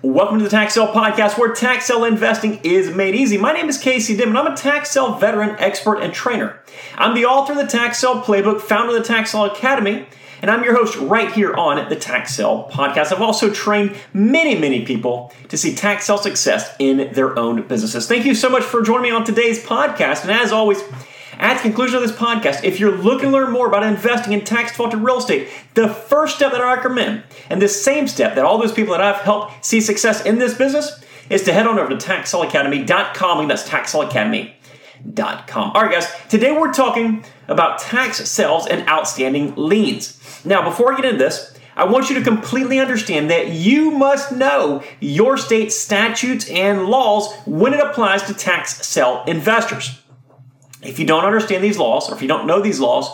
Welcome to the Tax Sale Podcast, where tax sale investing is made easy. My name is Casey Dim, and I'm a tax sale veteran, expert, and trainer. I'm the author of the Tax Sale Playbook, founder of the Tax Sale Academy, and I'm your host right here on the Tax Sale Podcast. I've also trained many, many people to see tax sale success in their own businesses. Thank you so much for joining me on today's podcast, and as always, at the conclusion of this podcast, if you're looking to learn more about investing in tax defaulted real estate, the first step that I recommend, and the same step that all those people that I've helped see success in this business, is to head on over to taxsaleacademy.com. And that's taxsaleacademy.com. All right, guys, today we're talking about tax sales and outstanding liens. Now, before I get into this, I want you to completely understand that you must know your state statutes and laws when it applies to tax sale investors. If you don't understand these laws, or if you don't know these laws,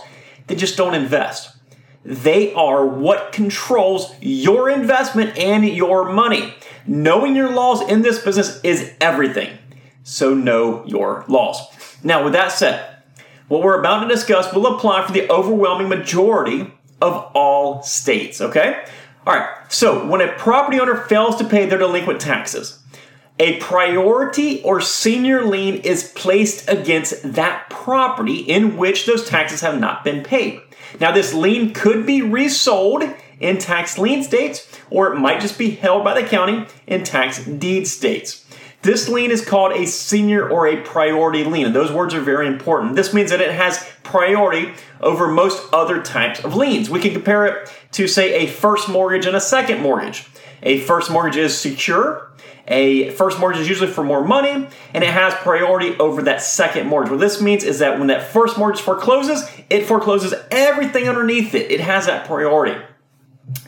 then just don't invest. They are what controls your investment and your money. Knowing your laws in this business is everything. So know your laws. Now, with that said, what we're about to discuss will apply for the overwhelming majority of all states, okay? All right, so when a property owner fails to pay their delinquent taxes, a priority or senior lien is placed against that property in which those taxes have not been paid. Now, this lien could be resold in tax lien states, or it might just be held by the county in tax deed states. This lien is called a senior or a priority lien, and those words are very important. This means that it has priority over most other types of liens. We can compare it to, say, a first mortgage and a second mortgage. A first mortgage is secure, a first mortgage is usually for more money and it has priority over that second mortgage. What this means is that when that first mortgage forecloses, it forecloses everything underneath it. It has that priority.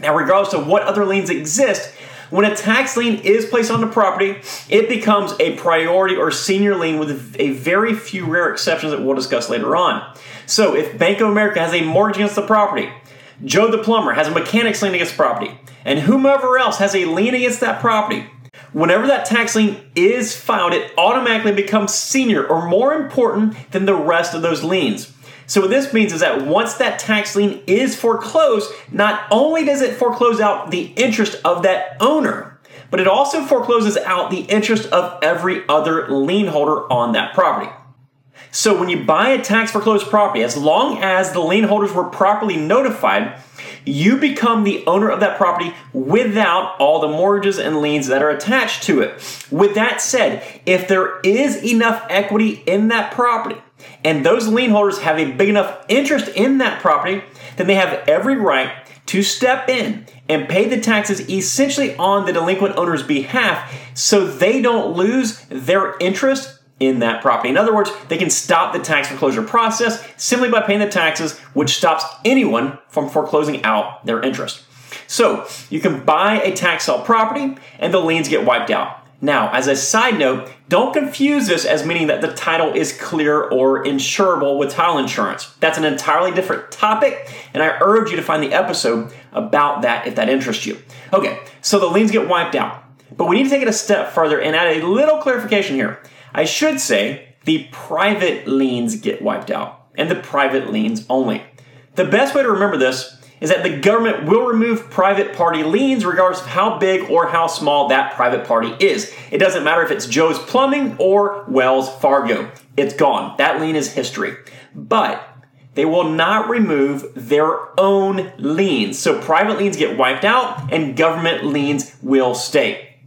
Now, regardless of what other liens exist, when a tax lien is placed on the property, it becomes a priority or senior lien with a very few rare exceptions that we'll discuss later on. So, if Bank of America has a mortgage against the property, Joe the plumber has a mechanic's lien against the property, and whomever else has a lien against that property, Whenever that tax lien is filed, it automatically becomes senior or more important than the rest of those liens. So, what this means is that once that tax lien is foreclosed, not only does it foreclose out the interest of that owner, but it also forecloses out the interest of every other lien holder on that property. So, when you buy a tax foreclosed property, as long as the lien holders were properly notified, you become the owner of that property without all the mortgages and liens that are attached to it. With that said, if there is enough equity in that property and those lien holders have a big enough interest in that property, then they have every right to step in and pay the taxes essentially on the delinquent owner's behalf so they don't lose their interest in that property. In other words, they can stop the tax foreclosure process simply by paying the taxes, which stops anyone from foreclosing out their interest. So you can buy a tax sale property and the liens get wiped out. Now, as a side note, don't confuse this as meaning that the title is clear or insurable with title insurance. That's an entirely different topic, and I urge you to find the episode about that if that interests you. Okay, so the liens get wiped out. But we need to take it a step further and add a little clarification here. I should say the private liens get wiped out, and the private liens only. The best way to remember this is that the government will remove private party liens regardless of how big or how small that private party is. It doesn't matter if it's Joe's Plumbing or Wells Fargo. It's gone. That lien is history. But they will not remove their own liens. So private liens get wiped out and government liens will stay.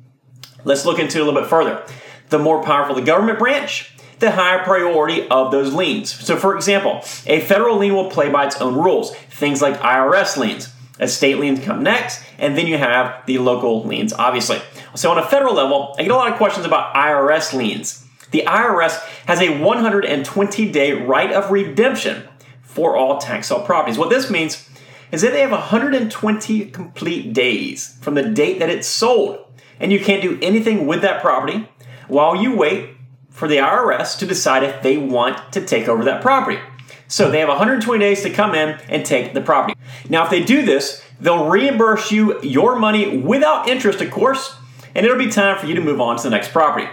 Let's look into it a little bit further the more powerful the government branch, the higher priority of those liens. So, for example, a federal lien will play by its own rules. Things like IRS liens. A state liens come next, and then you have the local liens, obviously. So, on a federal level, I get a lot of questions about IRS liens. The IRS has a 120 day right of redemption for all tax sale properties. What this means is that they have 120 complete days from the date that it's sold, and you can't do anything with that property while you wait for the IRS to decide if they want to take over that property. So they have 120 days to come in and take the property. Now, if they do this, they'll reimburse you your money without interest, of course, and it'll be time for you to move on to the next property.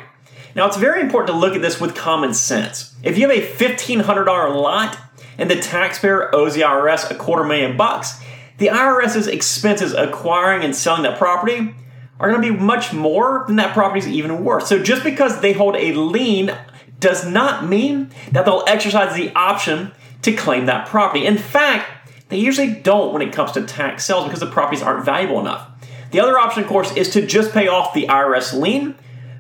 Now, it's very important to look at this with common sense. If you have a $1,500 lot and the taxpayer owes the IRS a quarter million bucks, the IRS's expenses acquiring and selling that property are going to be much more, than that property is even worse. So just because they hold a lien does not mean that they'll exercise the option to claim that property. In fact, they usually don't when it comes to tax sales because the properties aren't valuable enough. The other option, of course, is to just pay off the IRS lien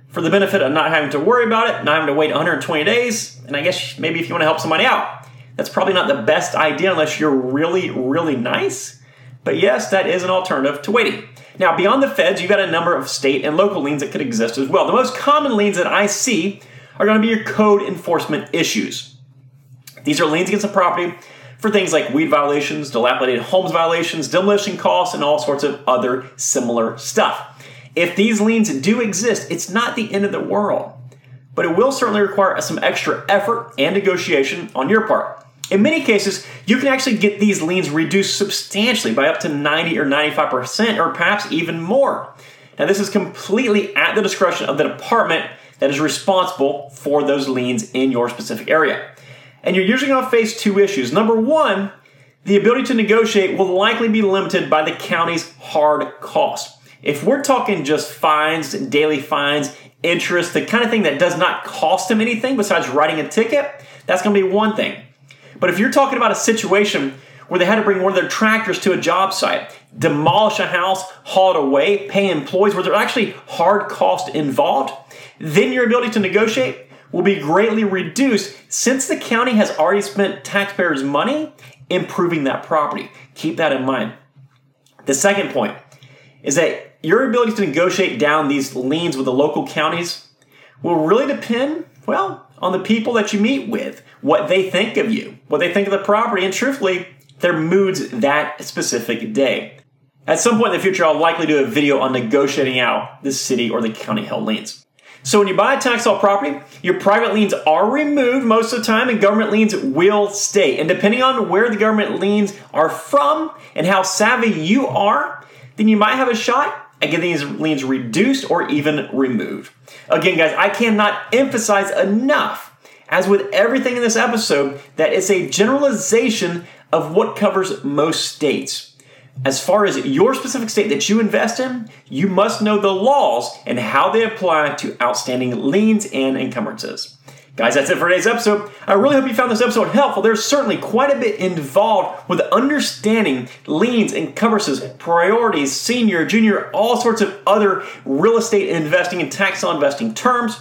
for the benefit of not having to worry about it, not having to wait 120 days. And I guess maybe if you want to help somebody out, that's probably not the best idea unless you're really, really nice. But yes, that is an alternative to waiting. Now, beyond the feds, you've got a number of state and local liens that could exist as well. The most common liens that I see are going to be your code enforcement issues. These are liens against the property for things like weed violations, dilapidated homes violations, demolition costs, and all sorts of other similar stuff. If these liens do exist, it's not the end of the world, but it will certainly require some extra effort and negotiation on your part. In many cases, you can actually get these liens reduced substantially by up to 90 or 95%, or perhaps even more. Now, this is completely at the discretion of the department that is responsible for those liens in your specific area. And you're usually going to face two issues. Number one, the ability to negotiate will likely be limited by the county's hard cost. If we're talking just fines, daily fines, interest, the kind of thing that does not cost them anything besides writing a ticket, that's going to be one thing. But if you're talking about a situation where they had to bring one of their tractors to a job site, demolish a house, haul it away, pay employees, where there's actually hard cost involved, then your ability to negotiate will be greatly reduced since the county has already spent taxpayers' money improving that property. Keep that in mind. The second point is that your ability to negotiate down these liens with the local counties will really depend, well, on the people that you meet with, what they think of you, what they think of the property, and truthfully, their moods that specific day. At some point in the future, I'll likely do a video on negotiating out the city or the county held liens. So when you buy a tax sale property, your private liens are removed most of the time and government liens will stay. And depending on where the government liens are from and how savvy you are, then you might have a shot at getting these liens reduced or even removed. Again, guys, I cannot emphasize enough, as with everything in this episode, that it's a generalization of what covers most states. As far as your specific state that you invest in, you must know the laws and how they apply to outstanding liens and encumbrances. Guys, that's it for today's episode. I really hope you found this episode helpful. There's certainly quite a bit involved with understanding liens, encumbrances, priorities, senior, junior, all sorts of other real estate investing and tax investing terms.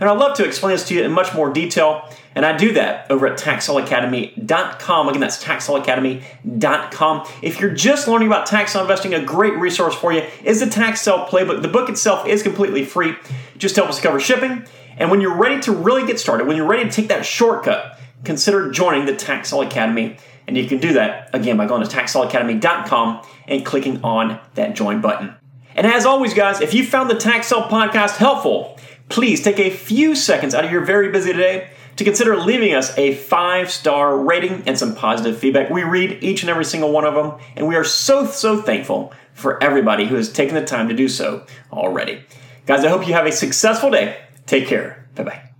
And I'd love to explain this to you in much more detail. And I do that over at taxsaleacademy.com. Again, that's taxsaleacademy.com. If you're just learning about tax investing, a great resource for you is the Tax Playbook. The book itself is completely free. Just help us cover shipping. And when you're ready to really get started, when you're ready to take that shortcut, consider joining the Tax Academy. And you can do that, again, by going to taxsaleacademy.com and clicking on that join button. And as always, guys, if you found the Tax podcast helpful, please take a few seconds out of your very busy day to consider leaving us a five star rating and some positive feedback. We read each and every single one of them, and we are so, so thankful for everybody who has taken the time to do so already. Guys, I hope you have a successful day. Take care. Bye bye.